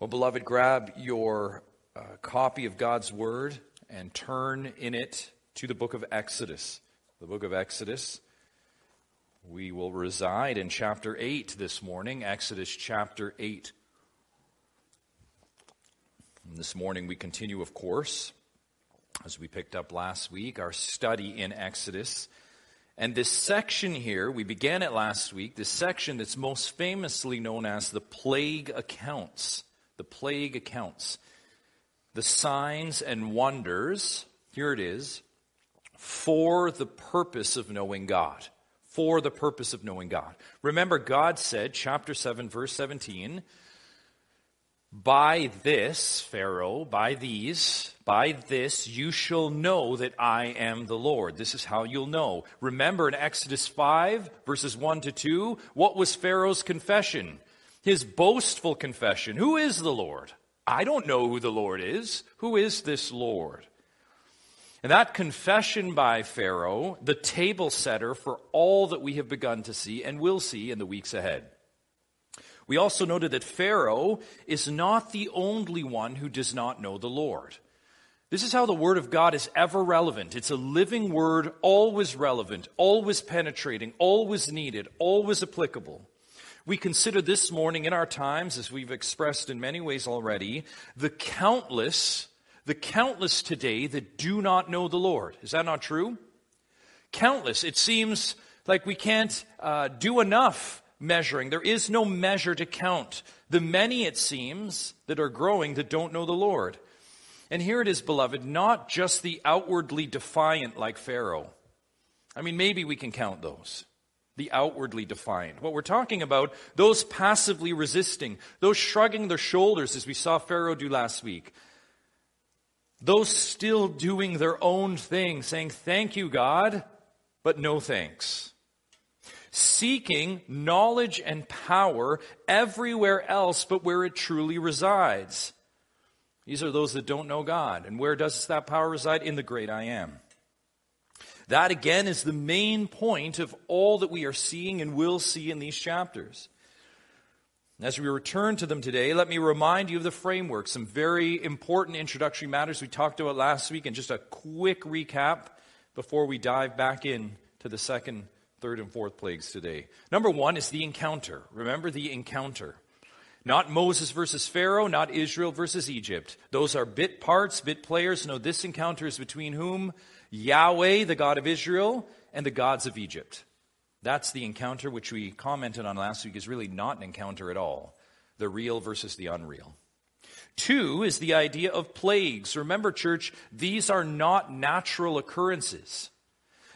Well, beloved, grab your uh, copy of God's Word and turn in it to the book of Exodus. The book of Exodus. We will reside in chapter 8 this morning, Exodus chapter 8. And this morning we continue, of course, as we picked up last week, our study in Exodus. And this section here, we began it last week, this section that's most famously known as the plague accounts the plague accounts, the signs and wonders, here it is, for the purpose of knowing God. For the purpose of knowing God. Remember, God said, chapter 7, verse 17, by this, Pharaoh, by these, by this you shall know that I am the Lord. This is how you'll know. Remember in Exodus 5, verses 1 to 2, what was Pharaoh's confession? His boastful confession Who is the Lord? I don't know who the Lord is. Who is this Lord? And that confession by Pharaoh, the table setter for all that we have begun to see and will see in the weeks ahead. We also noted that Pharaoh is not the only one who does not know the Lord. This is how the Word of God is ever relevant. It's a living Word, always relevant, always penetrating, always needed, always applicable. We consider this morning in our times, as we've expressed in many ways already, the countless, the countless today that do not know the Lord. Is that not true? Countless. It seems like we can't uh, do enough measuring. There is no measure to count. The many, it seems, that are growing that don't know the Lord. And here it is, beloved, not just the outwardly defiant like Pharaoh. I mean, maybe we can count those the outwardly defiant. What we're talking about, those passively resisting, those shrugging their shoulders, as we saw Pharaoh do last week, those still doing their own thing, saying, Thank you, God, but no thanks. Seeking knowledge and power everywhere else but where it truly resides. These are those that don't know God. And where does that power reside? In the great I am. That again is the main point of all that we are seeing and will see in these chapters. As we return to them today, let me remind you of the framework, some very important introductory matters we talked about last week, and just a quick recap before we dive back in to the second, third, and fourth plagues today. Number one is the encounter. Remember the encounter. Not Moses versus Pharaoh, not Israel versus Egypt. Those are bit parts, bit players. No, this encounter is between whom? Yahweh, the God of Israel, and the gods of Egypt. That's the encounter which we commented on last week is really not an encounter at all. The real versus the unreal. Two is the idea of plagues. Remember, church, these are not natural occurrences.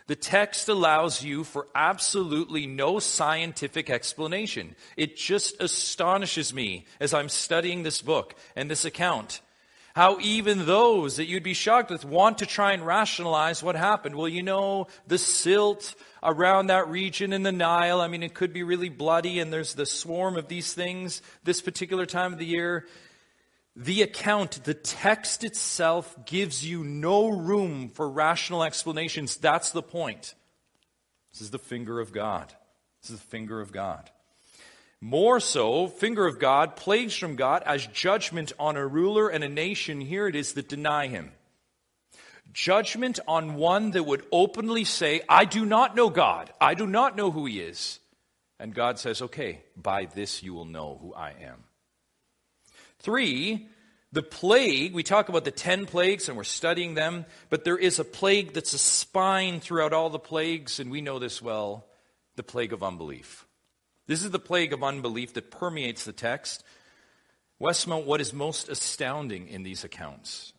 The text allows you for absolutely no scientific explanation. It just astonishes me as I'm studying this book and this account how even those that you'd be shocked with want to try and rationalize what happened. Well, you know, the silt around that region in the Nile, I mean, it could be really bloody, and there's the swarm of these things this particular time of the year. The account, the text itself gives you no room for rational explanations. That's the point. This is the finger of God. This is the finger of God. More so, finger of God, plagues from God as judgment on a ruler and a nation, here it is, that deny him. Judgment on one that would openly say, I do not know God. I do not know who he is. And God says, okay, by this you will know who I am. Three, the plague, we talk about the ten plagues and we're studying them, but there is a plague that's a spine throughout all the plagues, and we know this well the plague of unbelief. This is the plague of unbelief that permeates the text. Westmount, what is most astounding in these accounts?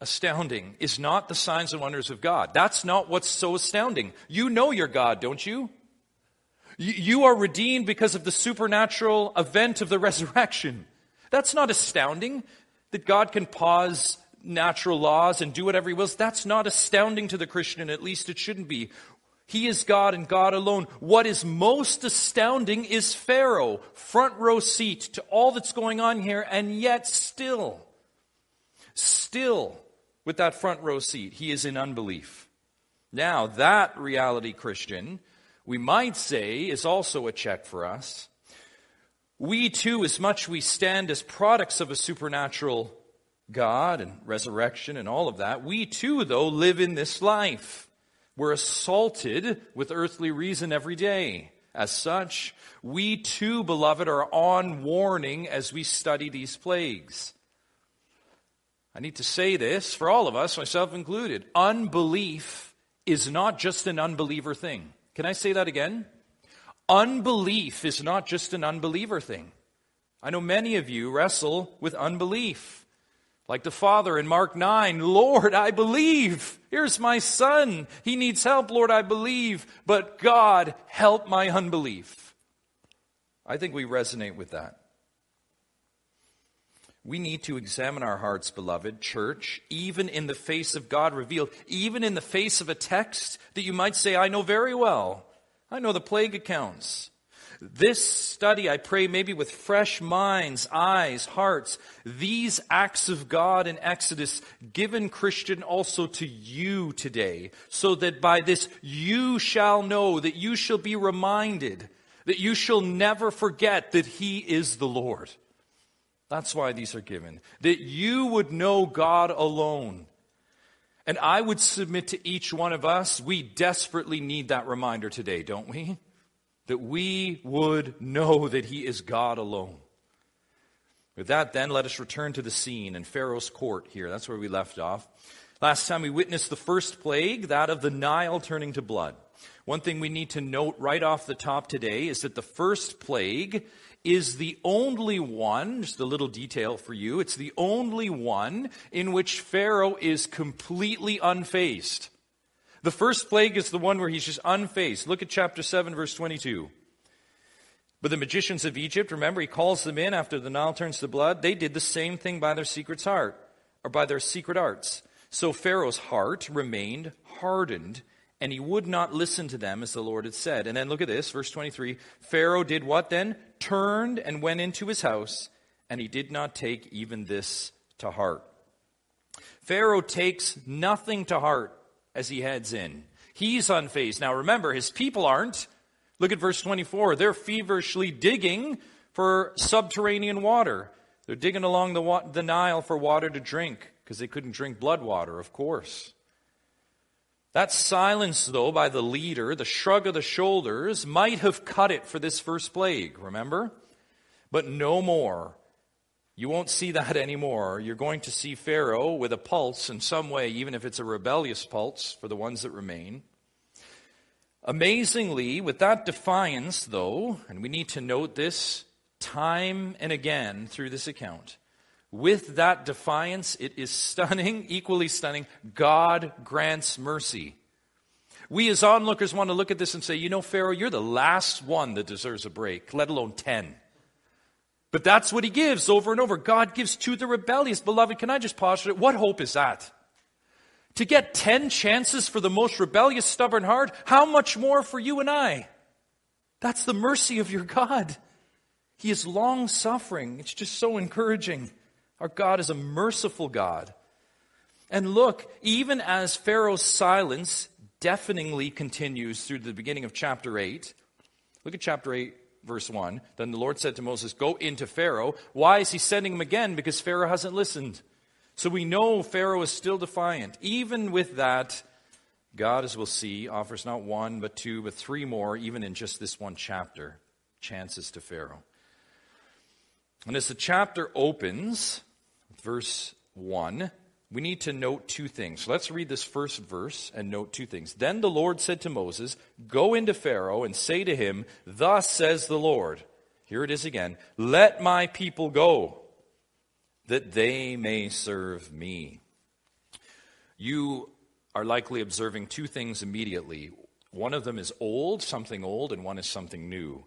Astounding is not the signs and wonders of God. That's not what's so astounding. You know your God, don't you? You are redeemed because of the supernatural event of the resurrection. That's not astounding that God can pause natural laws and do whatever he wills. That's not astounding to the Christian, at least it shouldn't be. He is God and God alone. What is most astounding is Pharaoh, front row seat to all that's going on here, and yet still, still with that front row seat, he is in unbelief. Now, that reality, Christian, we might say is also a check for us. We too, as much we stand as products of a supernatural God and resurrection and all of that, we too, though, live in this life. We're assaulted with earthly reason every day. As such, we too, beloved, are on warning as we study these plagues. I need to say this for all of us, myself included. Unbelief is not just an unbeliever thing. Can I say that again? Unbelief is not just an unbeliever thing. I know many of you wrestle with unbelief. Like the father in Mark 9, Lord, I believe. Here's my son. He needs help, Lord, I believe. But God, help my unbelief. I think we resonate with that. We need to examine our hearts, beloved church, even in the face of God revealed, even in the face of a text that you might say, I know very well. I know the plague accounts. This study, I pray, maybe with fresh minds, eyes, hearts, these acts of God in Exodus given Christian also to you today, so that by this you shall know, that you shall be reminded, that you shall never forget that He is the Lord. That's why these are given. That you would know God alone and I would submit to each one of us, we desperately need that reminder today, don't we? That we would know that He is God alone. With that, then, let us return to the scene in Pharaoh's court here. That's where we left off. Last time we witnessed the first plague, that of the Nile turning to blood. One thing we need to note right off the top today is that the first plague is the only one, just a little detail for you, it's the only one in which Pharaoh is completely unfazed. The first plague is the one where he's just unfazed. Look at chapter 7, verse 22. But the magicians of Egypt, remember, he calls them in after the Nile turns to blood. They did the same thing by their secret heart, or by their secret arts. So Pharaoh's heart remained hardened, and he would not listen to them as the Lord had said. And then look at this, verse 23. Pharaoh did what then? Turned and went into his house, and he did not take even this to heart. Pharaoh takes nothing to heart as he heads in. He's unfazed. Now remember, his people aren't. Look at verse 24. They're feverishly digging for subterranean water. They're digging along the, the Nile for water to drink because they couldn't drink blood water, of course. That silence, though, by the leader, the shrug of the shoulders, might have cut it for this first plague, remember? But no more. You won't see that anymore. You're going to see Pharaoh with a pulse in some way, even if it's a rebellious pulse for the ones that remain. Amazingly, with that defiance, though, and we need to note this time and again through this account, with that defiance, it is stunning, equally stunning. God grants mercy. We as onlookers want to look at this and say, you know, Pharaoh, you're the last one that deserves a break, let alone 10. But that's what he gives over and over. God gives to the rebellious. Beloved, can I just it? What hope is that? To get 10 chances for the most rebellious, stubborn heart, how much more for you and I? That's the mercy of your God. He is long suffering. It's just so encouraging. Our God is a merciful God. And look, even as Pharaoh's silence deafeningly continues through the beginning of chapter 8, look at chapter 8, verse 1. Then the Lord said to Moses, Go into Pharaoh. Why is he sending him again? Because Pharaoh hasn't listened. So we know Pharaoh is still defiant. Even with that, God, as we'll see, offers not one, but two, but three more, even in just this one chapter, chances to Pharaoh. And as the chapter opens, verse 1, we need to note two things. Let's read this first verse and note two things. Then the Lord said to Moses, Go into Pharaoh and say to him, Thus says the Lord. Here it is again. Let my people go, that they may serve me. You are likely observing two things immediately. One of them is old, something old, and one is something new.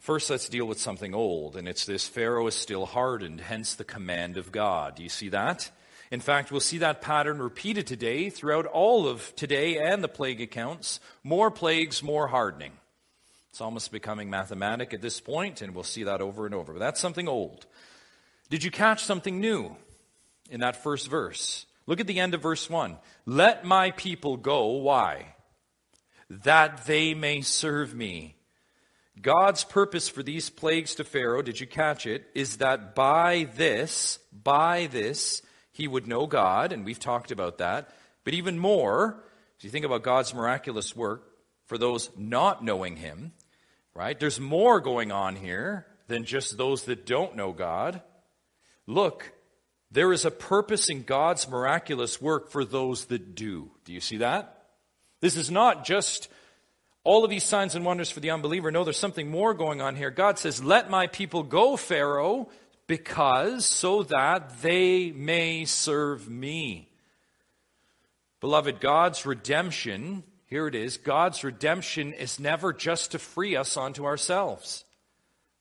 First, let's deal with something old, and it's this Pharaoh is still hardened, hence the command of God. Do you see that? In fact, we'll see that pattern repeated today throughout all of today and the plague accounts. More plagues, more hardening. It's almost becoming mathematic at this point, and we'll see that over and over. But that's something old. Did you catch something new in that first verse? Look at the end of verse 1. Let my people go. Why? That they may serve me. God's purpose for these plagues to Pharaoh, did you catch it, is that by this, by this, he would know God, and we've talked about that. But even more, as you think about God's miraculous work for those not knowing him, right? There's more going on here than just those that don't know God. Look, there is a purpose in God's miraculous work for those that do. Do you see that? This is not just all of these signs and wonders for the unbeliever. No, there's something more going on here. God says, Let my people go, Pharaoh, because so that they may serve me. Beloved, God's redemption, here it is, God's redemption is never just to free us onto ourselves.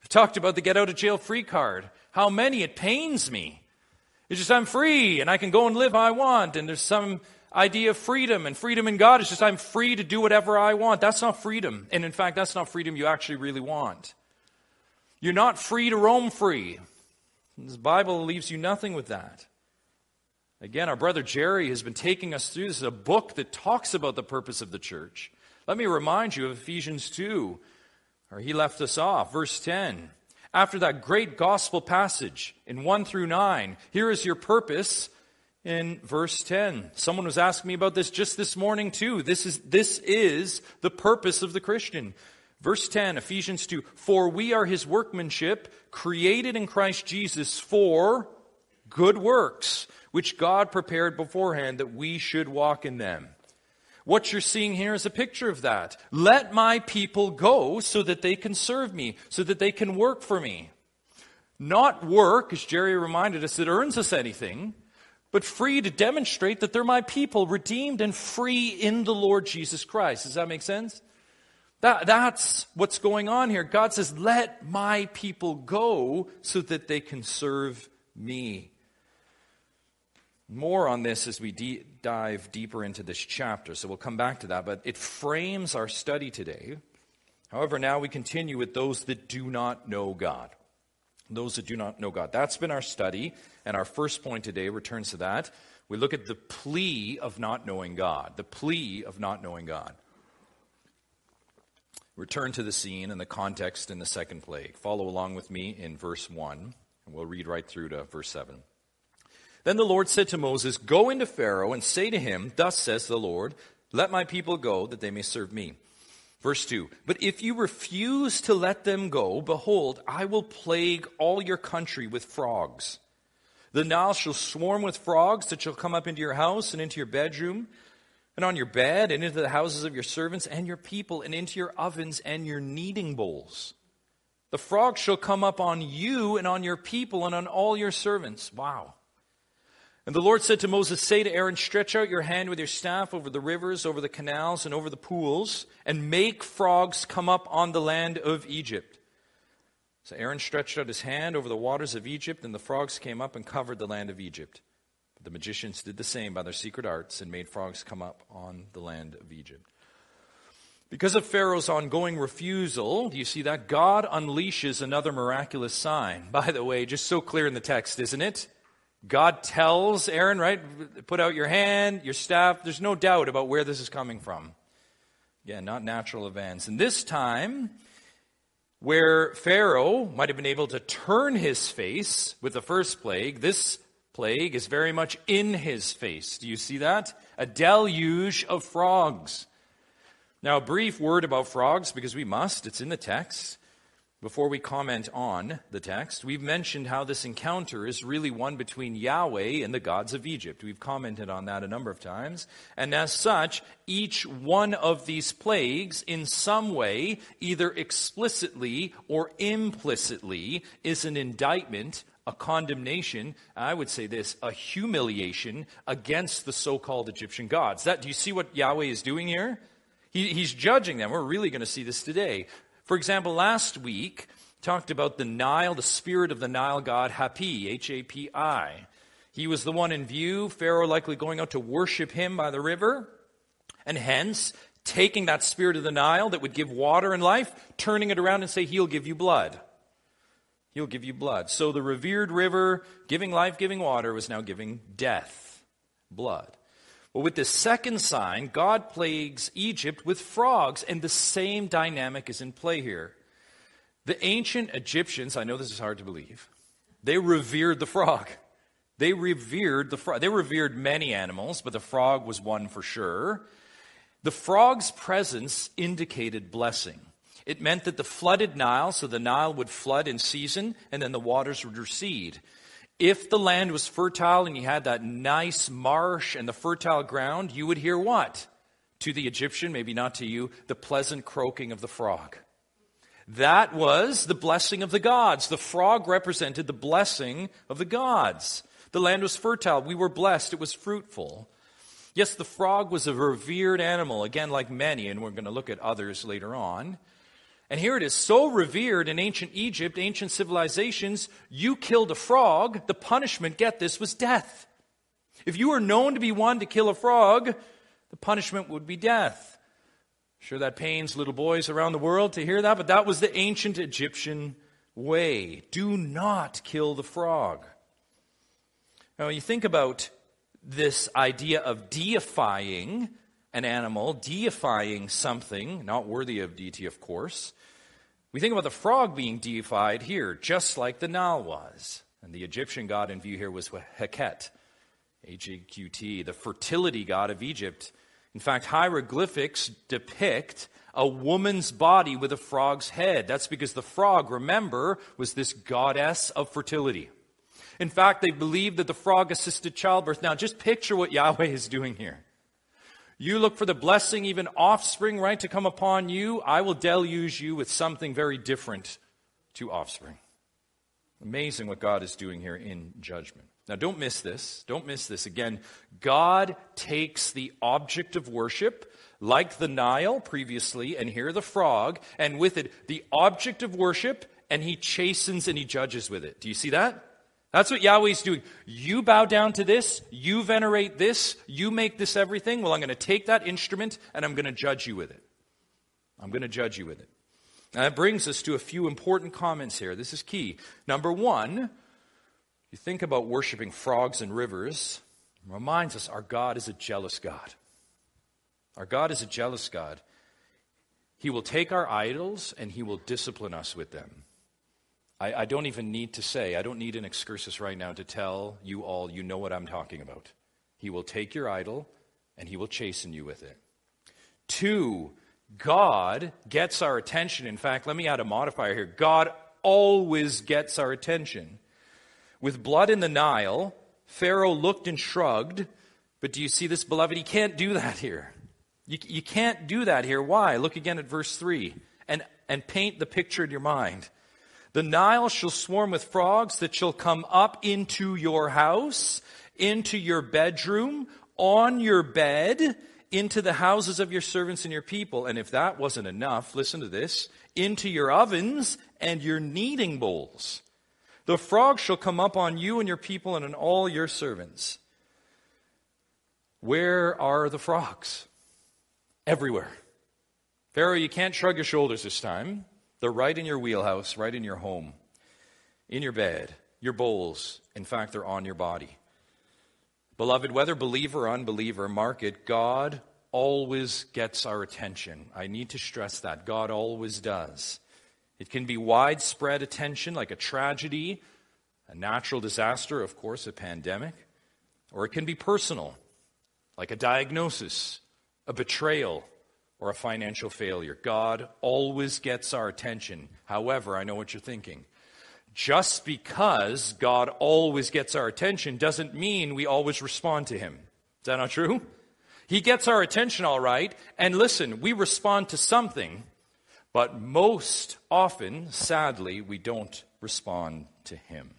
I've talked about the get out of jail free card. How many? It pains me. It's just I'm free and I can go and live how I want. And there's some idea of freedom. And freedom in God is just I'm free to do whatever I want. That's not freedom. And in fact, that's not freedom you actually really want. You're not free to roam free. The Bible leaves you nothing with that. Again, our brother Jerry has been taking us through this is a book that talks about the purpose of the church. Let me remind you of Ephesians 2, or he left us off, verse 10. After that great gospel passage in 1 through 9, here is your purpose in verse 10. Someone was asking me about this just this morning too. This is, this is the purpose of the Christian. Verse 10, Ephesians 2, for we are his workmanship, created in Christ Jesus for good works, which God prepared beforehand that we should walk in them. What you're seeing here is a picture of that. Let my people go so that they can serve me, so that they can work for me. Not work, as Jerry reminded us, that earns us anything, but free to demonstrate that they're my people, redeemed and free in the Lord Jesus Christ. Does that make sense? That, that's what's going on here. God says, let my people go so that they can serve me. More on this as we de- dive deeper into this chapter, so we'll come back to that, but it frames our study today. However, now we continue with those that do not know God those that do not know God. That's been our study, and our first point today returns to that. We look at the plea of not knowing God, the plea of not knowing God. Return to the scene and the context in the second plague. Follow along with me in verse 1, and we'll read right through to verse 7. Then the Lord said to Moses, Go into Pharaoh and say to him, Thus says the Lord, Let my people go, that they may serve me. Verse 2 But if you refuse to let them go, behold, I will plague all your country with frogs. The Nile shall swarm with frogs that shall come up into your house and into your bedroom, and on your bed, and into the houses of your servants and your people, and into your ovens and your kneading bowls. The frogs shall come up on you and on your people and on all your servants. Wow. And the Lord said to Moses, Say to Aaron, Stretch out your hand with your staff over the rivers, over the canals, and over the pools, and make frogs come up on the land of Egypt. So Aaron stretched out his hand over the waters of Egypt, and the frogs came up and covered the land of Egypt. The magicians did the same by their secret arts and made frogs come up on the land of Egypt. Because of Pharaoh's ongoing refusal, do you see that? God unleashes another miraculous sign. By the way, just so clear in the text, isn't it? God tells Aaron, right? Put out your hand, your staff. There's no doubt about where this is coming from. Again, not natural events. And this time, where Pharaoh might have been able to turn his face with the first plague, this plague is very much in his face. Do you see that? A deluge of frogs. Now, a brief word about frogs, because we must, it's in the text. Before we comment on the text, we've mentioned how this encounter is really one between Yahweh and the gods of Egypt. We've commented on that a number of times. And as such, each one of these plagues, in some way, either explicitly or implicitly, is an indictment, a condemnation, I would say this, a humiliation against the so called Egyptian gods. That, do you see what Yahweh is doing here? He, he's judging them. We're really going to see this today. For example, last week talked about the Nile, the spirit of the Nile god Hapi, H A P I. He was the one in view, Pharaoh likely going out to worship him by the river, and hence taking that spirit of the Nile that would give water and life, turning it around and say, He'll give you blood. He'll give you blood. So the revered river, giving life, giving water, was now giving death, blood. Well, with this second sign, God plagues Egypt with frogs, and the same dynamic is in play here. The ancient Egyptians, I know this is hard to believe, they revered the frog. They revered the frog. They revered many animals, but the frog was one for sure. The frog's presence indicated blessing. It meant that the flooded Nile, so the Nile would flood in season and then the waters would recede. If the land was fertile and you had that nice marsh and the fertile ground, you would hear what? To the Egyptian, maybe not to you, the pleasant croaking of the frog. That was the blessing of the gods. The frog represented the blessing of the gods. The land was fertile. We were blessed. It was fruitful. Yes, the frog was a revered animal, again, like many, and we're going to look at others later on. And here it is so revered in ancient Egypt, ancient civilizations, you killed a frog, the punishment, get this, was death. If you were known to be one to kill a frog, the punishment would be death. Sure, that pains little boys around the world to hear that, but that was the ancient Egyptian way. Do not kill the frog. Now, you think about this idea of deifying an animal, deifying something, not worthy of deity, of course. We think about the frog being deified here, just like the Nile was. And the Egyptian god in view here was Heket, H E Q T, the fertility god of Egypt. In fact, hieroglyphics depict a woman's body with a frog's head. That's because the frog, remember, was this goddess of fertility. In fact, they believed that the frog assisted childbirth. Now, just picture what Yahweh is doing here. You look for the blessing, even offspring, right, to come upon you. I will deluge you with something very different to offspring. Amazing what God is doing here in judgment. Now, don't miss this. Don't miss this. Again, God takes the object of worship, like the Nile previously, and here the frog, and with it the object of worship, and he chastens and he judges with it. Do you see that? That's what Yahweh's doing. You bow down to this, you venerate this, you make this everything. Well, I'm going to take that instrument and I'm going to judge you with it. I'm going to judge you with it. And that brings us to a few important comments here. This is key. Number one, you think about worshiping frogs and rivers, reminds us our God is a jealous God. Our God is a jealous God. He will take our idols and he will discipline us with them. I, I, don't even need to say, I don't need an excursus right now to tell you all you know what I'm talking about. He will take your idol and he will chasten you with it. Two, God gets our attention. In fact, let me add a modifier here. God always gets our attention. With blood in the Nile, Pharaoh looked and shrugged, but do you see this, beloved? He can't do that here. You, you can't do that here. Why? Look again at verse 3 and, and paint the picture in your mind. The Nile shall swarm with frogs that shall come up into your house, into your bedroom, on your bed, into the houses of your servants and your people. And if that wasn't enough, listen to this, into your ovens and your kneading bowls. The frogs shall come up on you and your people and on all your servants. Where are the frogs? Everywhere. Pharaoh, you can't shrug your shoulders this time. They're right in your wheelhouse, right in your home, in your bed, your bowls. In fact, they're on your body. Beloved, whether believer or unbeliever, mark it, God always gets our attention. I need to stress that. God always does. It can be widespread attention, like a tragedy, a natural disaster, of course, a pandemic, or it can be personal, like a diagnosis, a betrayal, or a financial failure. God always gets our attention. However, I know what you're thinking. Just because God always gets our attention doesn't mean we always respond to Him. Is that not true? He gets our attention all right, and listen, we respond to something, but most often, sadly, we don't respond to Him.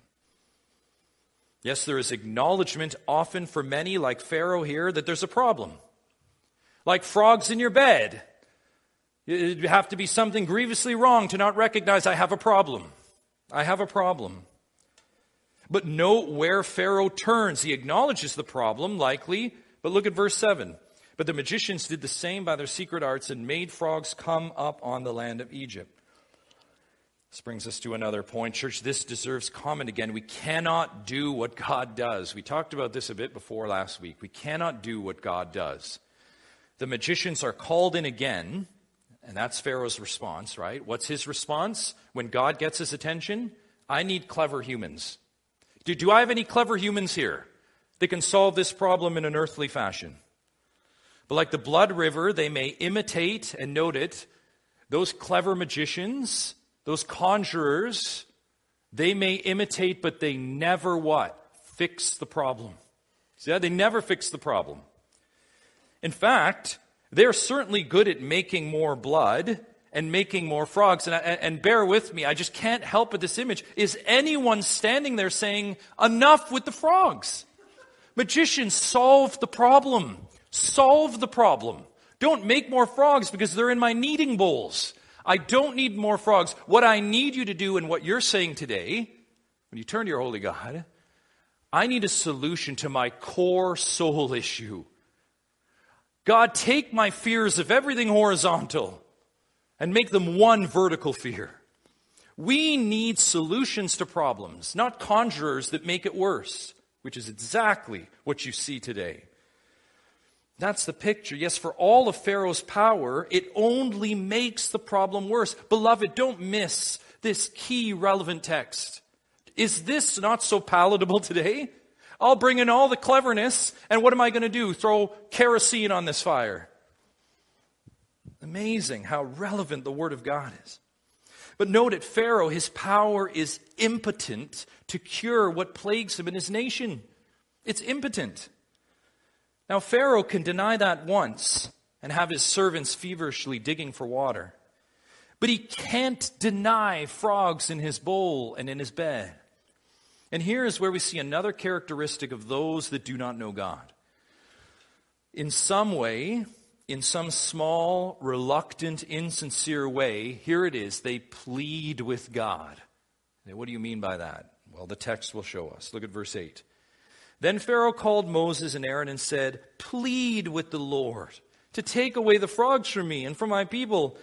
Yes, there is acknowledgement often for many, like Pharaoh here, that there's a problem like frogs in your bed. It'd have to be something grievously wrong to not recognize I have a problem. I have a problem. But note where Pharaoh turns. He acknowledges the problem, likely, but look at verse 7. But the magicians did the same by their secret arts and made frogs come up on the land of Egypt. This brings us to another point. Church, this deserves comment again. We cannot do what God does. We talked about this a bit before last week. We cannot do what God does. The magicians are called in again, And that's Pharaoh's response, right? What's his response when God gets his attention? I need clever humans. Do, do I have any clever humans here that can solve this problem in an earthly fashion? But like the blood river, they may imitate and note it. Those clever magicians, those conjurers, they may imitate, but they never what? Fix the problem. See? They never fix the problem. In fact, they're certainly good at making more blood and making more frogs. And, and, bear with me, I just can't help but this image. Is anyone standing there saying, enough with the frogs? Magicians, solve the problem. Solve the problem. Don't make more frogs because they're in my kneading bowls. I don't need more frogs. What I need you to do and what you're saying today, when you turn to your holy God, I need a solution to my core soul issue. God, take my fears of everything horizontal and make them one vertical fear. We need solutions to problems, not conjurers that make it worse, which is exactly what you see today. That's the picture. Yes, for all of Pharaoh's power, it only makes the problem worse. Beloved, don't miss this key relevant text. Is this not so palatable today? I'll bring in all the cleverness, and what am I going to do? Throw kerosene on this fire. Amazing how relevant the Word of God is. But note at Pharaoh, his power is impotent to cure what plagues him in his nation. It's impotent. Now, Pharaoh can deny that once and have his servants feverishly digging for water. But he can't deny frogs in his bowl and in his bed. And here is where we see another characteristic of those that do not know God. In some way, in some small, reluctant, insincere way, here it is, they plead with God. Now, what do you mean by that? Well, the text will show us. Look at verse 8. Then Pharaoh called Moses and Aaron and said, Plead with the Lord to take away the frogs from me and from my people,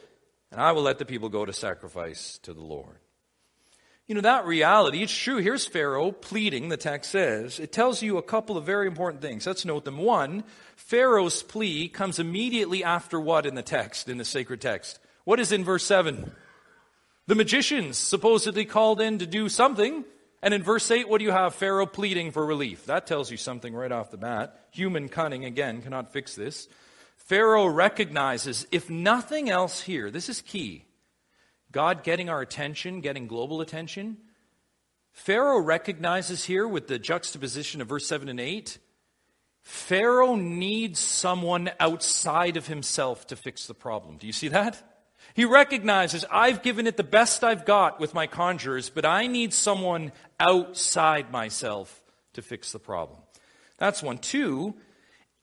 and I will let the people go to sacrifice to the Lord. You know, that reality, it's true. Here's Pharaoh pleading, the text says. It tells you a couple of very important things. Let's note them. One, Pharaoh's plea comes immediately after what in the text, in the sacred text? What is in verse 7? The magicians supposedly called in to do something. And in verse 8, what do you have? Pharaoh pleading for relief. That tells you something right off the bat. Human cunning, again, cannot fix this. Pharaoh recognizes, if nothing else here, this is key. God getting our attention, getting global attention. Pharaoh recognizes here with the juxtaposition of verse 7 and 8, Pharaoh needs someone outside of himself to fix the problem. Do you see that? He recognizes, I've given it the best I've got with my conjurers, but I need someone outside myself to fix the problem. That's one. Two,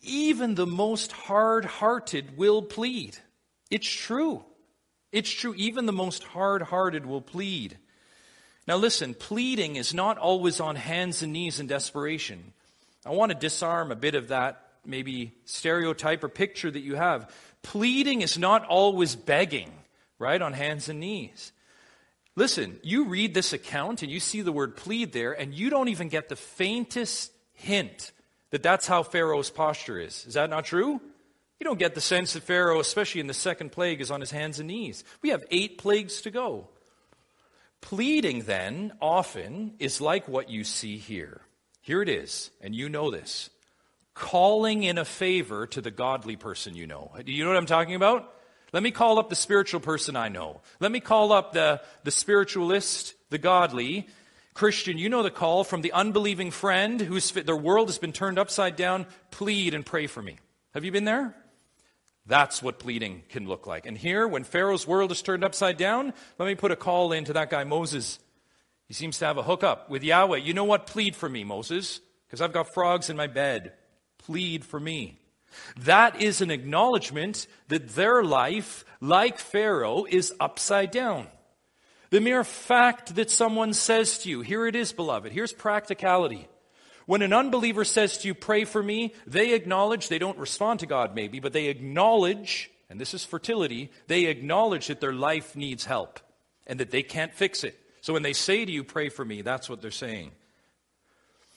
even the most hard hearted will plead. It's true. It's true, even the most hard hearted will plead. Now, listen, pleading is not always on hands and knees in desperation. I want to disarm a bit of that maybe stereotype or picture that you have. Pleading is not always begging, right, on hands and knees. Listen, you read this account and you see the word plead there, and you don't even get the faintest hint that that's how Pharaoh's posture is. Is that not true? You don't get the sense that Pharaoh, especially in the second plague, is on his hands and knees. We have eight plagues to go. Pleading, then, often is like what you see here. Here it is, and you know this calling in a favor to the godly person you know. Do you know what I'm talking about? Let me call up the spiritual person I know. Let me call up the, the spiritualist, the godly. Christian, you know the call from the unbelieving friend whose their world has been turned upside down. Plead and pray for me. Have you been there? That's what pleading can look like. And here, when Pharaoh's world is turned upside down, let me put a call in to that guy, Moses. He seems to have a hookup with Yahweh. You know what? Plead for me, Moses, because I've got frogs in my bed. Plead for me. That is an acknowledgement that their life, like Pharaoh, is upside down. The mere fact that someone says to you, here it is, beloved, here's practicality. When an unbeliever says to you, pray for me, they acknowledge, they don't respond to God maybe, but they acknowledge, and this is fertility, they acknowledge that their life needs help and that they can't fix it. So when they say to you, pray for me, that's what they're saying.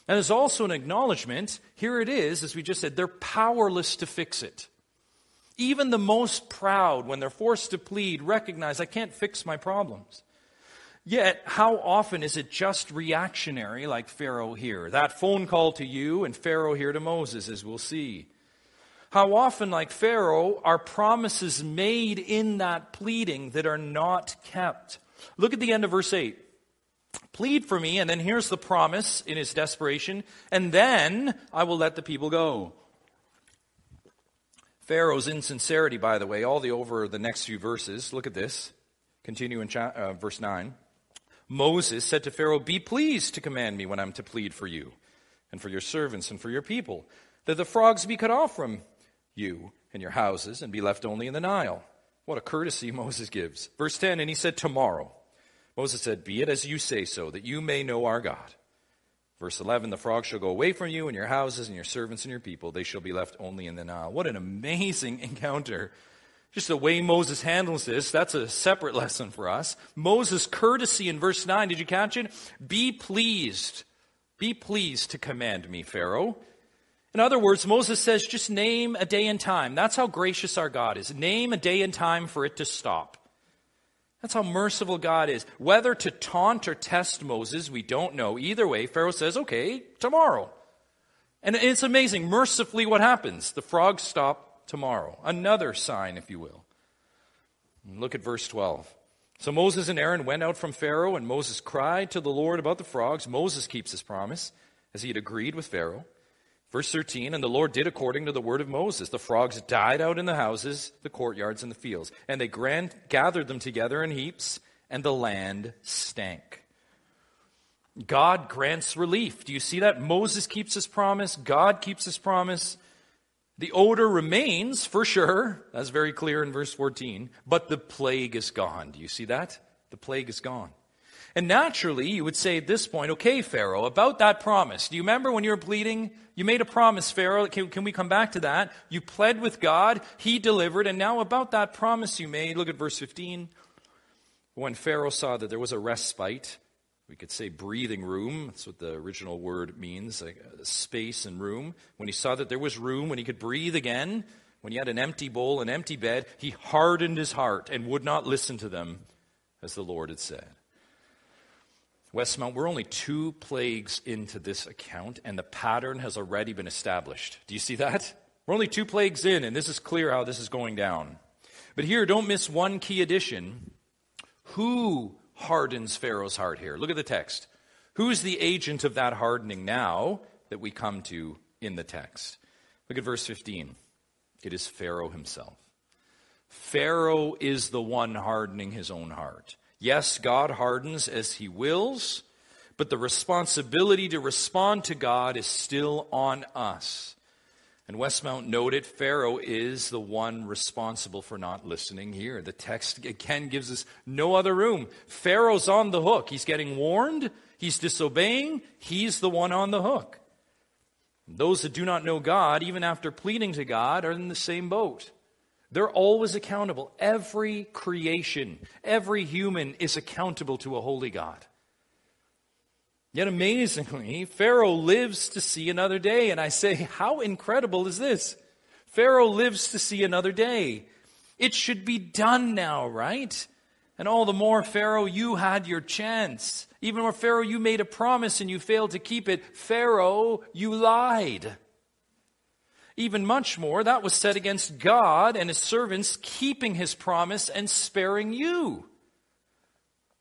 And there's also an acknowledgement, here it is, as we just said, they're powerless to fix it. Even the most proud, when they're forced to plead, recognize I can't fix my problems. Yet, how often is it just reactionary like Pharaoh here? That phone call to you and Pharaoh here to Moses, as we'll see. How often, like Pharaoh, are promises made in that pleading that are not kept? Look at the end of verse 8. Plead for me, and then here's the promise in his desperation, and then I will let the people go. Pharaoh's insincerity, by the way, all the over the next few verses. Look at this. Continue in cha- uh, verse 9. Moses said to Pharaoh, Be pleased to command me when I'm to plead for you and for your servants and for your people, that the frogs be cut off from you and your houses and be left only in the Nile. What a courtesy Moses gives. Verse 10 And he said, Tomorrow. Moses said, Be it as you say so, that you may know our God. Verse 11 The frogs shall go away from you, and your houses, and your servants, and your people. They shall be left only in the Nile. What an amazing encounter. Just the way Moses handles this, that's a separate lesson for us. Moses' courtesy in verse 9, did you catch it? Be pleased. Be pleased to command me, Pharaoh. In other words, Moses says, just name a day and time. That's how gracious our God is. Name a day and time for it to stop. That's how merciful God is. Whether to taunt or test Moses, we don't know. Either way, Pharaoh says, okay, tomorrow. And it's amazing. Mercifully, what happens? The frogs stop tomorrow. Another sign, if you will. Look at verse 12. So Moses and Aaron went out from Pharaoh, and Moses cried to the Lord about the frogs. Moses keeps his promise, as he had agreed with Pharaoh. Verse 13, and the Lord did according to the word of Moses. The frogs died out in the houses, the courtyards, and the fields. And they grand, gathered them together in heaps, and the land stank. God grants relief. Do you see that? Moses keeps his promise. God keeps his promise. The odor remains, for sure. That's very clear in verse 14. But the plague is gone. Do you see that? The plague is gone. And naturally, you would say at this point, okay, Pharaoh, about that promise. Do you remember when you were pleading? You made a promise, Pharaoh. Can, can, we come back to that? You pled with God. He delivered. And now about that promise you made, look at verse 15. When Pharaoh saw that there was a respite, we could say breathing room. That's what the original word means, like uh, space and room. When he saw that there was room, when he could breathe again, when he had an empty bowl, an empty bed, he hardened his heart and would not listen to them as the Lord had said. Westmount, we're only two plagues into this account, and the pattern has already been established. Do you see that? We're only two plagues in, and this is clear how this is going down. But here, don't miss one key addition. Who hardens Pharaoh's heart here? Look at the text. Who's the agent of that hardening now that we come to in the text? Look at verse 15. It is Pharaoh himself. Pharaoh is the one hardening his own heart. Yes, God hardens as he wills, but the responsibility to respond to God is still on us. And Westmount noted Pharaoh is the one responsible for not listening here. The text again gives us no other room. Pharaoh's on the hook. He's getting warned. He's disobeying. He's the one on the hook. Those that do not know God, even after pleading to God, are in the same boat. They're always accountable. Every creation, every human is accountable to a holy God. Yet amazingly, Pharaoh lives to see another day. And I say, how incredible is this? Pharaoh lives to see another day. It should be done now, right? And all the more, Pharaoh, you had your chance. Even more, Pharaoh, you made a promise and you failed to keep it. Pharaoh, you lied. Even much more, that was said against God and his servants keeping his promise and sparing you.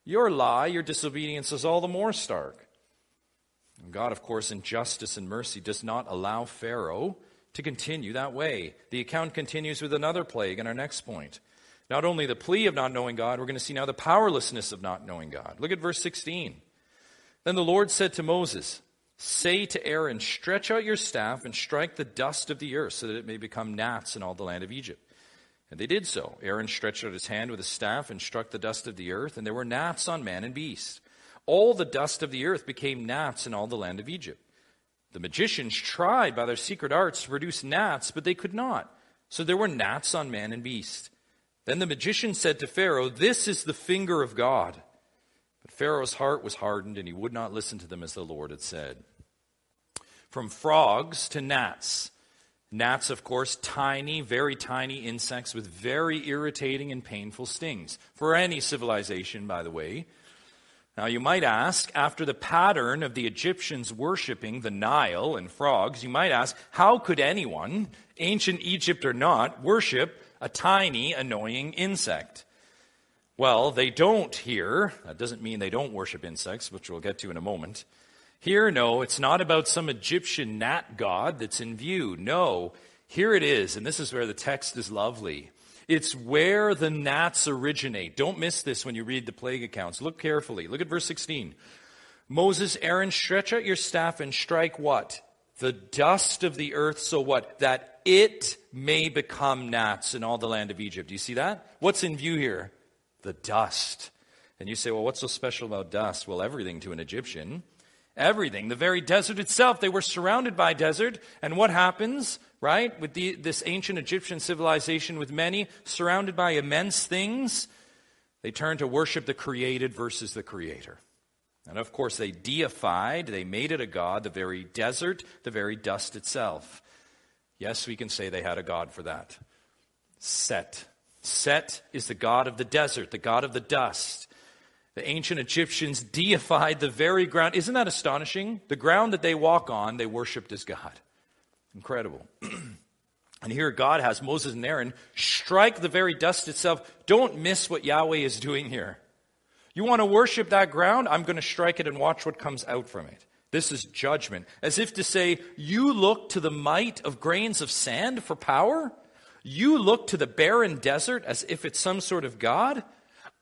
Your lie, your disobedience is all the more stark. God, of course, in justice and mercy, does not allow Pharaoh to continue that way. The account continues with another plague in our next point. Not only the plea of not knowing God, we're going to see now the powerlessness of not knowing God. Look at verse 16. Then the Lord said to Moses, Say to Aaron, Stretch out your staff and strike the dust of the earth so that it may become gnats in all the land of Egypt. And they did so. Aaron stretched out his hand with his staff and struck the dust of the earth, and there were gnats on man and beast. All the dust of the earth became gnats in all the land of Egypt. The magicians tried by their secret arts to produce gnats, but they could not. So there were gnats on man and beast. Then the magician said to Pharaoh, This is the finger of God. But Pharaoh's heart was hardened, and he would not listen to them as the Lord had said from frogs to gnats. Gnats, of course, tiny, very tiny insects with very irritating and painful stings. For any civilization, by the way. Now, you might ask, after the pattern of the Egyptians worshiping the Nile and frogs, you might ask, how could anyone, ancient Egypt or not, worship a tiny, annoying insect? Well, they don't here. That doesn't mean they don't worship insects, which we'll get to in a moment. Here, no, it's not about some Egyptian gnat god that's in view. No, here it is, and this is where the text is lovely. It's where the gnats originate. Don't miss this when you read the plague accounts. Look carefully. Look at verse 16. Moses, Aaron, stretch out your staff and strike what? The dust of the earth, so what? That it may become gnats in all the land of Egypt. Do you see that? What's in view here? The dust. And you say, well, what's so special about dust? Well, everything to an Egyptian. Everything. The very desert itself. They were surrounded by desert. And what happens? Right? With the, this ancient Egyptian civilization with many surrounded by immense things, they turned to worship the created versus the creator. And of course, they deified, they made it a god, the very desert, the very dust itself. Yes, we can say they had a god for that. Set. Set is the god of the desert, the god of the dust. The ancient Egyptians deified the very ground. Isn't that astonishing? The ground that they walk on, they worshiped as God. Incredible. and here God has Moses and Aaron strike the very dust itself. Don't miss what Yahweh is doing here. You want to worship that ground? I'm going to strike it and watch what comes out from it. This is judgment. As if to say, you look to the might of grains of sand for power? You look to the barren desert as if it's some sort of God?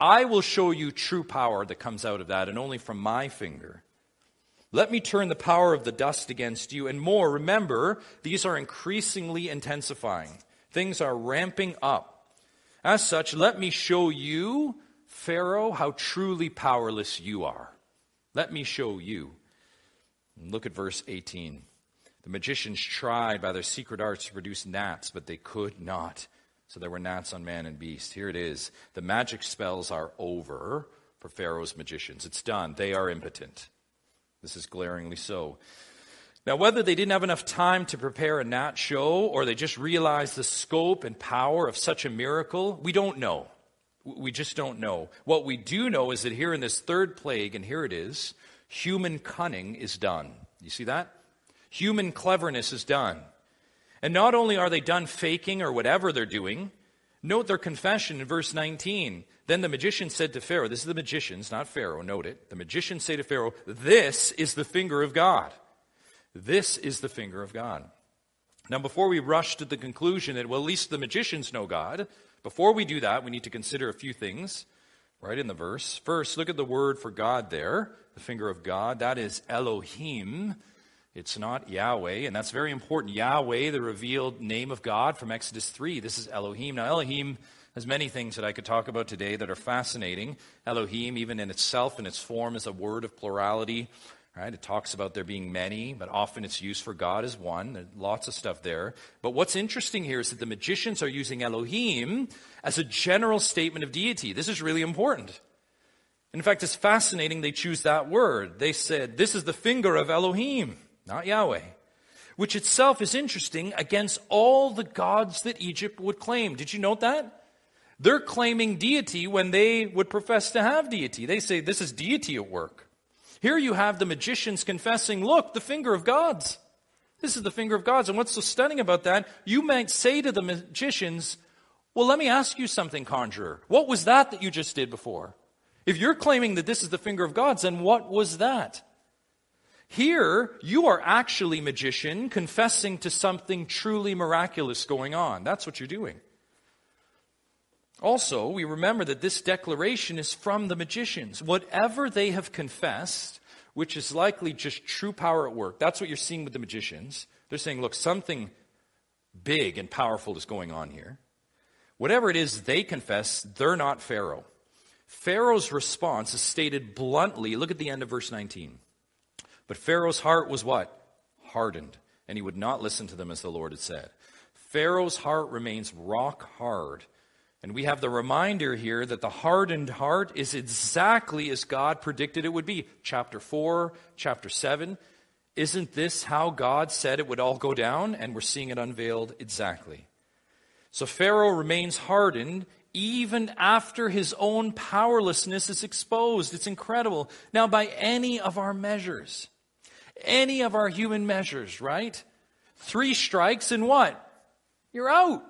I will show you true power that comes out of that, and only from my finger. Let me turn the power of the dust against you. And more, remember, these are increasingly intensifying. Things are ramping up. As such, let me show you, Pharaoh, how truly powerless you are. Let me show you. Look at verse 18. The magicians tried by their secret arts to produce gnats, but they could not. So there were gnats on man and beast. Here it is. The magic spells are over for Pharaoh's magicians. It's done. They are impotent. This is glaringly so. Now, whether they didn't have enough time to prepare a gnat show or they just realized the scope and power of such a miracle, we don't know. We just don't know. What we do know is that here in this third plague, and here it is, human cunning is done. You see that? Human cleverness is done. And not only are they done faking or whatever they're doing, note their confession in verse 19. Then the magician said to Pharaoh, This is the magicians, not Pharaoh, note it. The magicians say to Pharaoh, This is the finger of God. This is the finger of God. Now, before we rush to the conclusion that, well, at least the magicians know God, before we do that, we need to consider a few things right in the verse. First, look at the word for God there, the finger of God. That is Elohim. It's not Yahweh, and that's very important. Yahweh, the revealed name of God from Exodus 3. This is Elohim. Now, Elohim has many things that I could talk about today that are fascinating. Elohim, even in itself, in its form, is a word of plurality. Right? It talks about there being many, but often it's used for God as one. There's lots of stuff there. But what's interesting here is that the magicians are using Elohim as a general statement of deity. This is really important. In fact, it's fascinating they choose that word. They said, This is the finger of Elohim, not Yahweh. Which itself is interesting against all the gods that Egypt would claim. Did you note that? They're claiming deity when they would profess to have deity. They say this is deity at work. Here you have the magicians confessing, look, the finger of God's. This is the finger of God's. And what's so stunning about that? You might say to the magicians, well, let me ask you something, conjurer. What was that that you just did before? If you're claiming that this is the finger of God's, then what was that? Here, you are actually, magician, confessing to something truly miraculous going on. That's what you're doing. Also, we remember that this declaration is from the magicians. Whatever they have confessed, which is likely just true power at work, that's what you're seeing with the magicians. They're saying, look, something big and powerful is going on here. Whatever it is they confess, they're not Pharaoh. Pharaoh's response is stated bluntly. Look at the end of verse 19. But Pharaoh's heart was what? Hardened, and he would not listen to them as the Lord had said. Pharaoh's heart remains rock hard and we have the reminder here that the hardened heart is exactly as God predicted it would be. Chapter 4, chapter 7. Isn't this how God said it would all go down? And we're seeing it unveiled exactly. So Pharaoh remains hardened even after his own powerlessness is exposed. It's incredible. Now, by any of our measures, any of our human measures, right? Three strikes and what? You're out.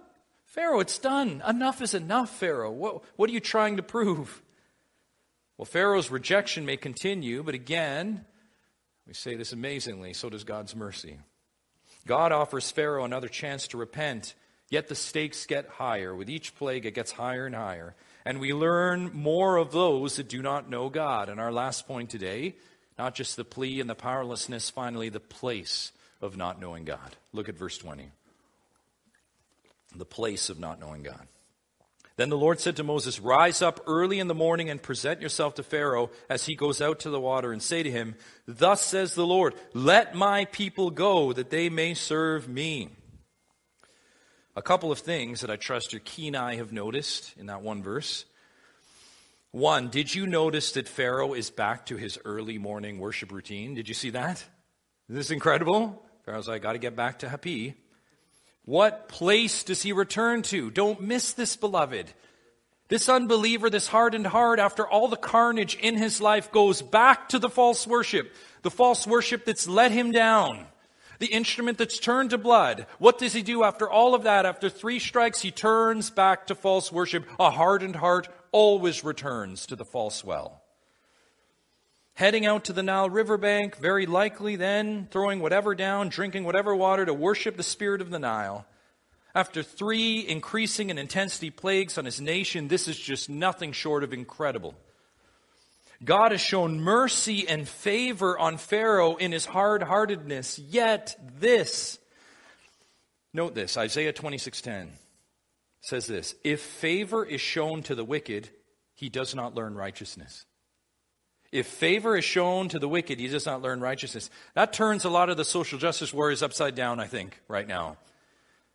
Pharaoh, it's done. Enough is enough, Pharaoh. What, what are you trying to prove? Well, Pharaoh's rejection may continue, but again, we say this amazingly, so does God's mercy. God offers Pharaoh another chance to repent, yet the stakes get higher. With each plague, it gets higher and higher. And we learn more of those that do not know God. And our last point today, not just the plea and the powerlessness, finally, the place of not knowing God. Look at verse 20 the place of not knowing God. Then the Lord said to Moses, Rise up early in the morning and present yourself to Pharaoh as he goes out to the water, and say to him, Thus says the Lord, Let my people go, that they may serve me. A couple of things that I trust your keen eye have noticed in that one verse. One, did you notice that Pharaoh is back to his early morning worship routine? Did you see that? Is this incredible? Pharaoh's like, I got to get back to Hapi. What place does he return to? Don't miss this, beloved. This unbeliever, this hardened heart, after all the carnage in his life, goes back to the false worship. The false worship that's let him down. The instrument that's turned to blood. What does he do after all of that? After three strikes, he turns back to false worship. A hardened heart always returns to the false well heading out to the Nile riverbank, very likely then throwing whatever down, drinking whatever water to worship the spirit of the Nile. After three increasing in intensity plagues on his nation, this is just nothing short of incredible. God has shown mercy and favor on Pharaoh in his hard heartedness, yet this, note this, Isaiah 26:10 says this, if favor is shown to the wicked, he does not learn righteousness. If favor is shown to the wicked, he does not learn righteousness. That turns a lot of the social justice warriors upside down, I think, right now.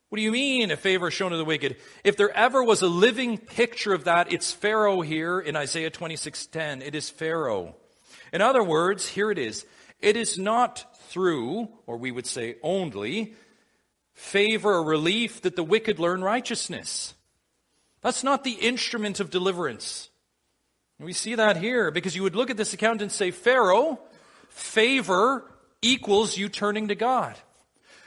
What do you mean if favor is shown to the wicked? If there ever was a living picture of that, it's Pharaoh here in Isaiah 26:10. It is Pharaoh. In other words, here it is. It is not through, or we would say only, favor or relief that the wicked learn righteousness. That's not the instrument of deliverance. We see that here because you would look at this account and say, Pharaoh, favor equals you turning to God.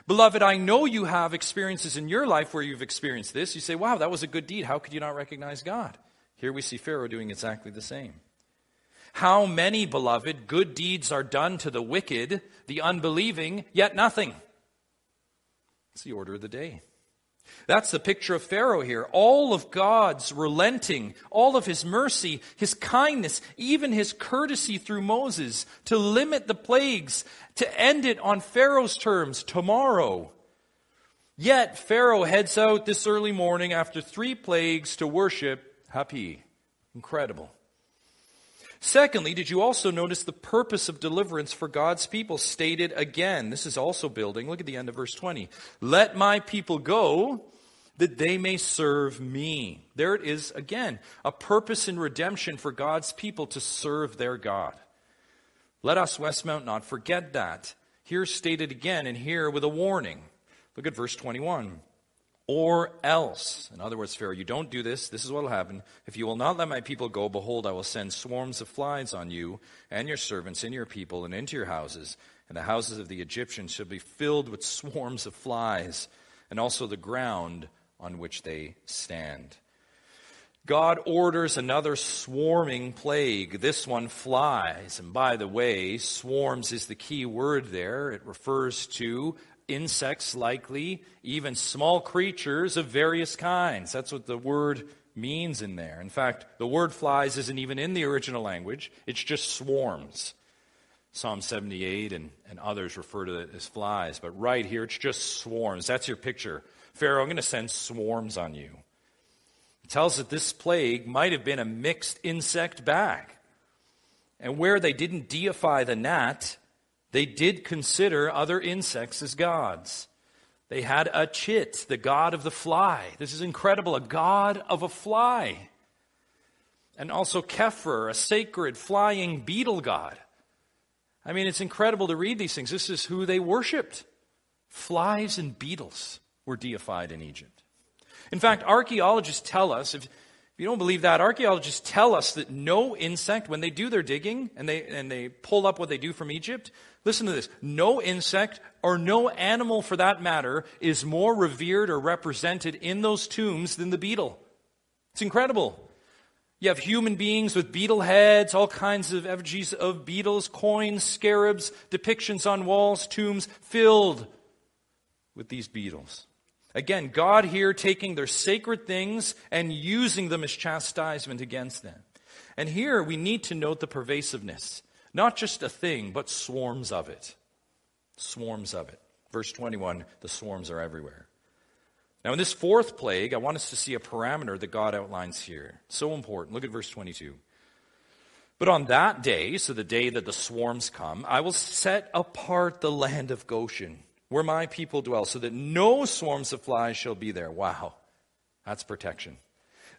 Beloved, I know you have experiences in your life where you've experienced this. You say, wow, that was a good deed. How could you not recognize God? Here we see Pharaoh doing exactly the same. How many, beloved, good deeds are done to the wicked, the unbelieving, yet nothing? It's the order of the day. That's the picture of Pharaoh here. All of God's relenting, all of his mercy, his kindness, even his courtesy through Moses to limit the plagues, to end it on Pharaoh's terms tomorrow. Yet Pharaoh heads out this early morning after three plagues to worship Hapi. Incredible. Secondly, did you also notice the purpose of deliverance for God's people stated again? This is also building. Look at the end of verse 20. Let my people go that they may serve me. There it is again. A purpose in redemption for God's people to serve their God. Let us, Westmount, not forget that. Here stated again, and here with a warning. Look at verse 21 or else. In other words, Pharaoh, you don't do this, this is what will happen. If you will not let my people go, behold, I will send swarms of flies on you and your servants and your people and into your houses, and the houses of the Egyptians shall be filled with swarms of flies, and also the ground on which they stand. God orders another swarming plague. This one flies. And by the way, swarms is the key word there. It refers to insects likely, even small creatures of various kinds. That's what the word means in there. In fact, the word flies isn't even in the original language, it's just swarms. Psalm 78 and, and others refer to it as flies, but right here it's just swarms. That's your picture. Pharaoh, I'm going to send swarms on you. It tells that this plague might have been a mixed insect bag. And where they didn't deify the gnat, they did consider other insects as gods. They had Uatchit, the god of the fly. This is incredible, a god of a fly. And also Kepher, a sacred flying beetle god. I mean, it's incredible to read these things. This is who they worshiped. Flies and beetles were deified in Egypt. In fact, archaeologists tell us, if, you don't believe that, archaeologists tell us that no insect, when they do their digging and they, and they pull up what they do from Egypt, listen to this, no insect or no animal for that matter is more revered or represented in those tombs than the beetle. It's incredible. You have human beings with beetle heads, all kinds of effigies of beetles, coins, scarabs, depictions on walls, tombs filled with these beetles. Again, God here taking their sacred things and using them as chastisement against them. And here we need to note the pervasiveness. Not just a thing, but swarms of it. Swarms of it. Verse 21 the swarms are everywhere. Now, in this fourth plague, I want us to see a parameter that God outlines here. So important. Look at verse 22. But on that day, so the day that the swarms come, I will set apart the land of Goshen where my people dwell, so that no swarms of flies shall be there. Wow, that's protection.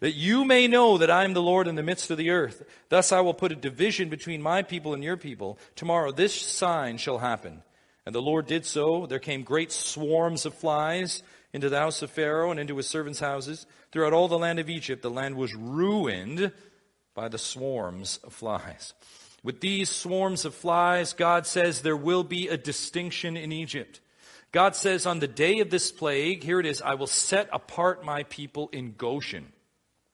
That you may know that I am the Lord in the midst of the earth. Thus I will put a division between my people and your people. Tomorrow this sign shall happen. And the Lord did so. There came great swarms of flies into the house of Pharaoh and into his servants' houses. Throughout all the land of Egypt, the land was ruined by the swarms of flies. With these swarms of flies, God says there will be a distinction in Egypt. God says, on the day of this plague, here it is, I will set apart my people in Goshen.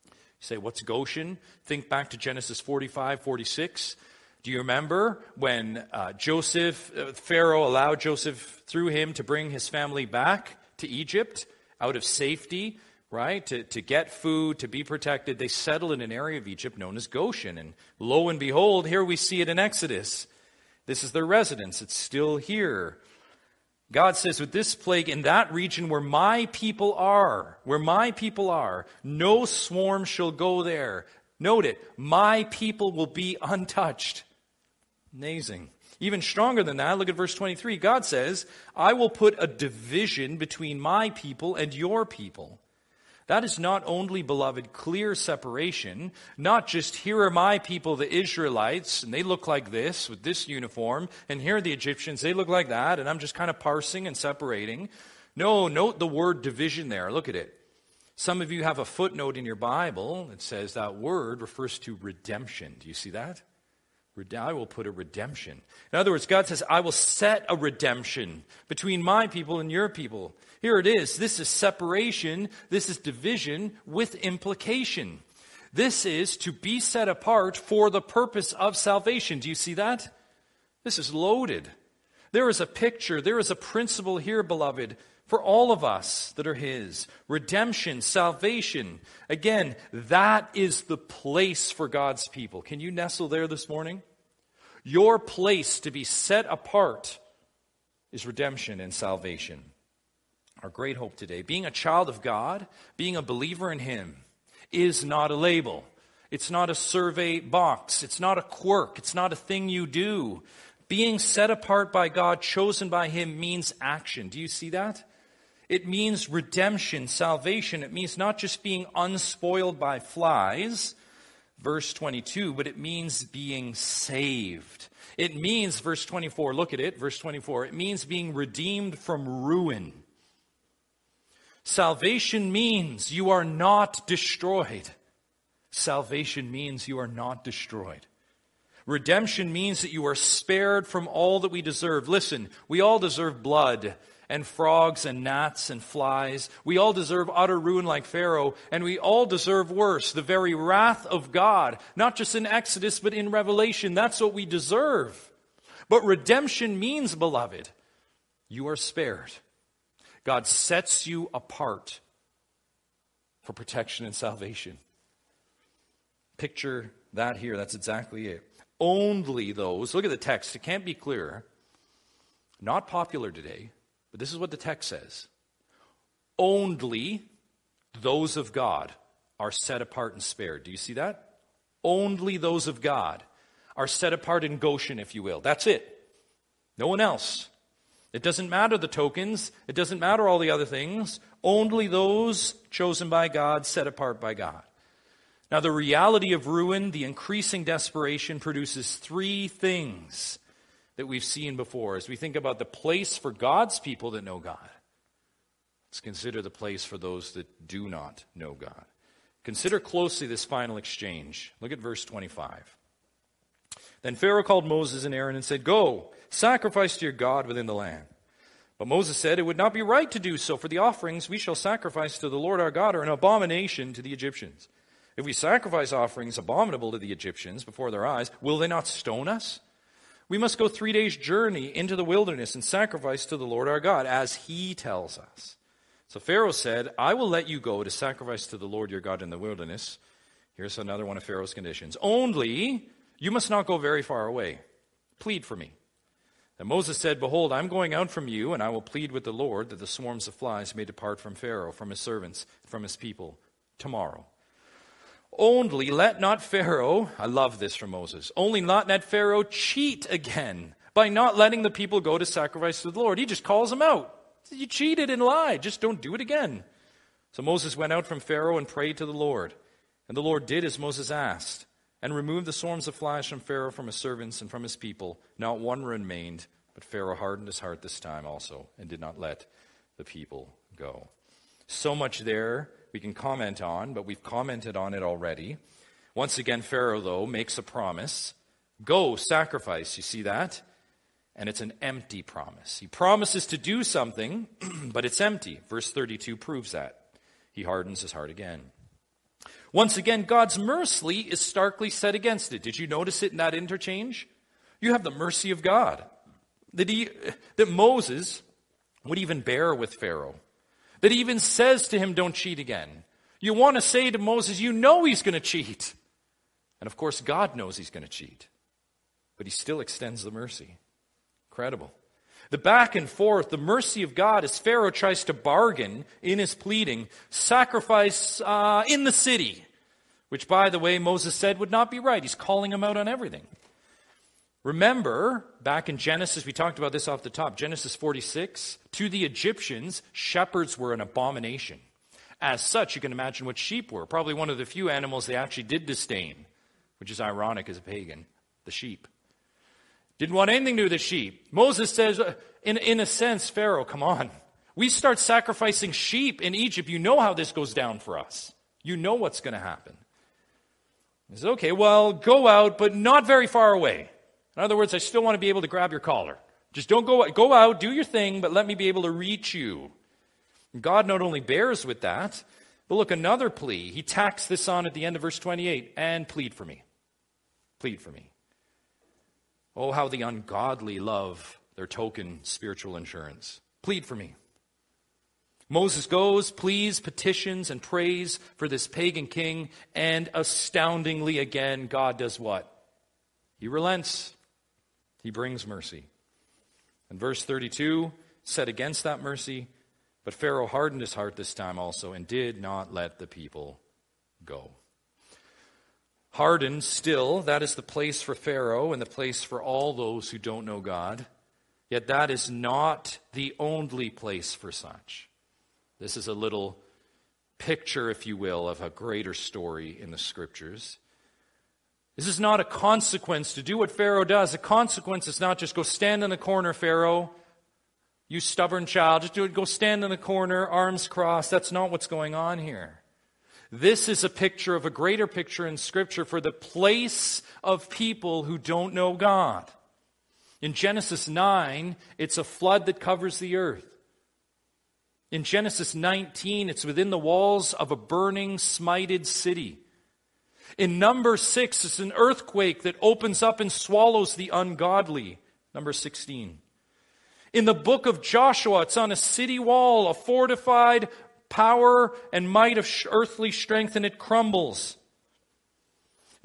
You say, what's Goshen? Think back to Genesis 45, 46. Do you remember when uh, Joseph, uh, Pharaoh allowed Joseph through him to bring his family back to Egypt out of safety, right? To, to get food, to be protected. They settled in an area of Egypt known as Goshen. And lo and behold, here we see it in Exodus. This is their residence. It's still here. God says, with this plague in that region where my people are, where my people are, no swarm shall go there. Note it, my people will be untouched. Amazing. Even stronger than that, look at verse 23. God says, I will put a division between my people and your people. That is not only, beloved, clear separation, not just here are my people, the Israelites, and they look like this with this uniform, and here are the Egyptians, they look like that, and I'm just kind of parsing and separating. No, note the word division there. Look at it. Some of you have a footnote in your Bible that says that word refers to redemption. Do you see that? I will put a redemption. In other words, God says, I will set a redemption between my people and your people. Here it is. This is separation. This is division with implication. This is to be set apart for the purpose of salvation. Do you see that? This is loaded. There is a picture, there is a principle here, beloved, for all of us that are His. Redemption, salvation. Again, that is the place for God's people. Can you nestle there this morning? Your place to be set apart is redemption and salvation. Our great hope today, being a child of God, being a believer in Him, is not a label. It's not a survey box. It's not a quirk. It's not a thing you do. Being set apart by God, chosen by Him, means action. Do you see that? It means redemption, salvation. It means not just being unspoiled by flies, verse 22, but it means being saved. It means, verse 24, look at it, verse 24, it means being redeemed from ruin. Salvation means you are not destroyed. Salvation means you are not destroyed. Redemption means that you are spared from all that we deserve. Listen, we all deserve blood and frogs and gnats and flies. We all deserve utter ruin like Pharaoh, and we all deserve worse, the very wrath of God, not just in Exodus, but in Revelation. That's what we deserve. But redemption means, beloved, you are spared. God sets you apart for protection and salvation. Picture that here. That's exactly it. Only those, look at the text, it can't be clearer. Not popular today, but this is what the text says Only those of God are set apart and spared. Do you see that? Only those of God are set apart in Goshen, if you will. That's it. No one else. It doesn't matter the tokens, it doesn't matter all the other things. Only those chosen by God, set apart by God. Now, the reality of ruin, the increasing desperation, produces three things that we've seen before as we think about the place for God's people that know God. Let's consider the place for those that do not know God. Consider closely this final exchange. Look at verse 25. Then Pharaoh called Moses and Aaron and said, Go, sacrifice to your God within the land. But Moses said, It would not be right to do so, for the offerings we shall sacrifice to the Lord our God are an abomination to the Egyptians. If we sacrifice offerings abominable to the Egyptians before their eyes, will they not stone us? We must go three days' journey into the wilderness and sacrifice to the Lord our God, as he tells us. So Pharaoh said, I will let you go to sacrifice to the Lord your God in the wilderness. Here's another one of Pharaoh's conditions. Only you must not go very far away. Plead for me. Then Moses said, Behold, I'm going out from you, and I will plead with the Lord that the swarms of flies may depart from Pharaoh, from his servants, from his people, tomorrow. Only let not Pharaoh, I love this from Moses, only not let Pharaoh cheat again by not letting the people go to sacrifice to the Lord. He just calls them out. You cheated and lied. Just don't do it again. So Moses went out from Pharaoh and prayed to the Lord. And the Lord did as Moses asked and removed the swarms of flies from Pharaoh, from his servants, and from his people. Not one remained, but Pharaoh hardened his heart this time also and did not let the people go. So much there we can comment on, but we've commented on it already. Once again, Pharaoh, though, makes a promise Go, sacrifice. You see that? And it's an empty promise. He promises to do something, but it's empty. Verse 32 proves that. He hardens his heart again. Once again, God's mercy is starkly set against it. Did you notice it in that interchange? You have the mercy of God. That, he, that Moses would even bear with Pharaoh. That he even says to him, Don't cheat again. You want to say to Moses, You know he's going to cheat. And of course, God knows he's going to cheat. But he still extends the mercy. Incredible. The back and forth, the mercy of God as Pharaoh tries to bargain in his pleading, sacrifice uh, in the city, which, by the way, Moses said would not be right. He's calling him out on everything. Remember, back in Genesis, we talked about this off the top, Genesis 46, to the Egyptians, shepherds were an abomination. As such, you can imagine what sheep were. Probably one of the few animals they actually did disdain, which is ironic as a pagan, the sheep. Didn't want anything to do with the sheep. Moses says, uh, in, in a sense, Pharaoh, come on. We start sacrificing sheep in Egypt. You know how this goes down for us. You know what's going to happen. He says, okay, well, go out, but not very far away. In other words, I still want to be able to grab your collar. Just don't go, go out, do your thing, but let me be able to reach you. God not only bears with that, but look, another plea. He tacks this on at the end of verse 28 and plead for me. Plead for me. Oh, how the ungodly love their token spiritual insurance. Plead for me. Moses goes, pleads, petitions, and prays for this pagan king, and astoundingly again, God does what? He relents. He brings mercy. And verse 32 said against that mercy, but Pharaoh hardened his heart this time also and did not let the people go. Hardened still, that is the place for Pharaoh and the place for all those who don't know God. Yet that is not the only place for such. This is a little picture, if you will, of a greater story in the scriptures. This is not a consequence to do what Pharaoh does. A consequence is not just go stand in the corner, Pharaoh. You stubborn child, just do it. Go stand in the corner, arms crossed. That's not what's going on here. This is a picture of a greater picture in Scripture for the place of people who don't know God. In Genesis 9, it's a flood that covers the earth. In Genesis 19, it's within the walls of a burning, smited city. In number 6, it's an earthquake that opens up and swallows the ungodly. Number 16. In the book of Joshua, it's on a city wall, a fortified power and might of earthly strength, and it crumbles.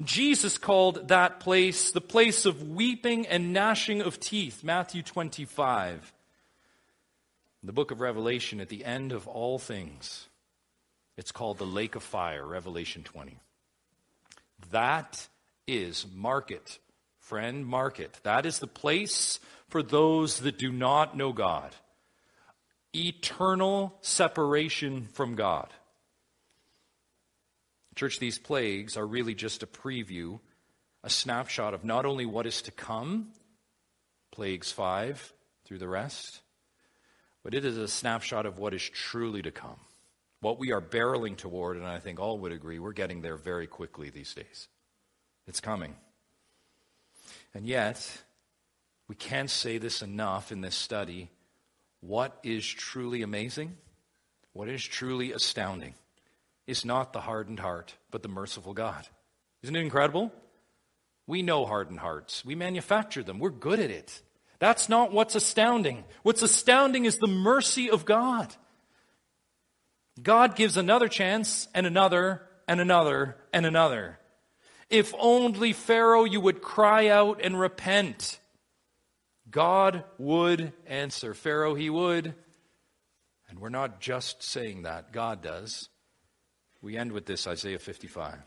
Jesus called that place the place of weeping and gnashing of teeth, Matthew 25. The book of Revelation, at the end of all things, it's called the lake of fire, Revelation 20. That is market, friend, market. That is the place for those that do not know God eternal separation from God. Church, these plagues are really just a preview, a snapshot of not only what is to come, plagues five through the rest. But it is a snapshot of what is truly to come. What we are barreling toward, and I think all would agree, we're getting there very quickly these days. It's coming. And yet, we can't say this enough in this study. What is truly amazing, what is truly astounding, is not the hardened heart, but the merciful God. Isn't it incredible? We know hardened hearts. We manufacture them. We're good at it. That's not what's astounding. What's astounding is the mercy of God. God gives another chance and another and another and another. If only Pharaoh you would cry out and repent. God would answer. Pharaoh, he would. And we're not just saying that, God does. We end with this Isaiah 55.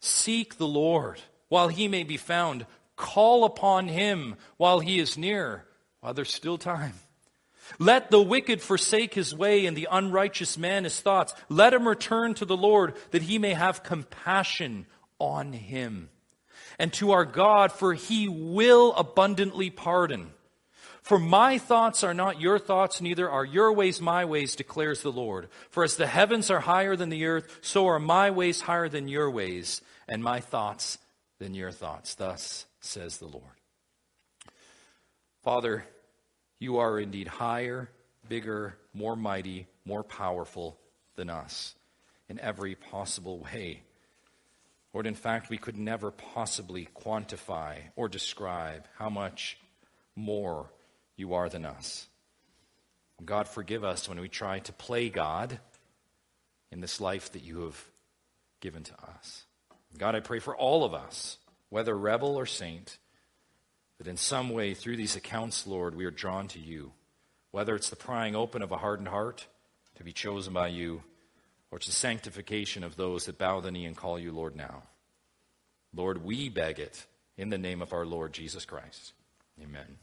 Seek the Lord while he may be found. Call upon him while he is near, while there's still time. Let the wicked forsake his way and the unrighteous man his thoughts. Let him return to the Lord that he may have compassion on him. And to our God, for he will abundantly pardon. For my thoughts are not your thoughts, neither are your ways my ways, declares the Lord. For as the heavens are higher than the earth, so are my ways higher than your ways, and my thoughts than your thoughts. Thus says the Lord. Father, you are indeed higher, bigger, more mighty, more powerful than us in every possible way. Lord, in fact, we could never possibly quantify or describe how much more you are than us. God, forgive us when we try to play God in this life that you have given to us. God, I pray for all of us, whether rebel or saint, that in some way through these accounts, Lord, we are drawn to you. Whether it's the prying open of a hardened heart to be chosen by you, or it's the sanctification of those that bow the knee and call you Lord now. Lord, we beg it in the name of our Lord Jesus Christ. Amen.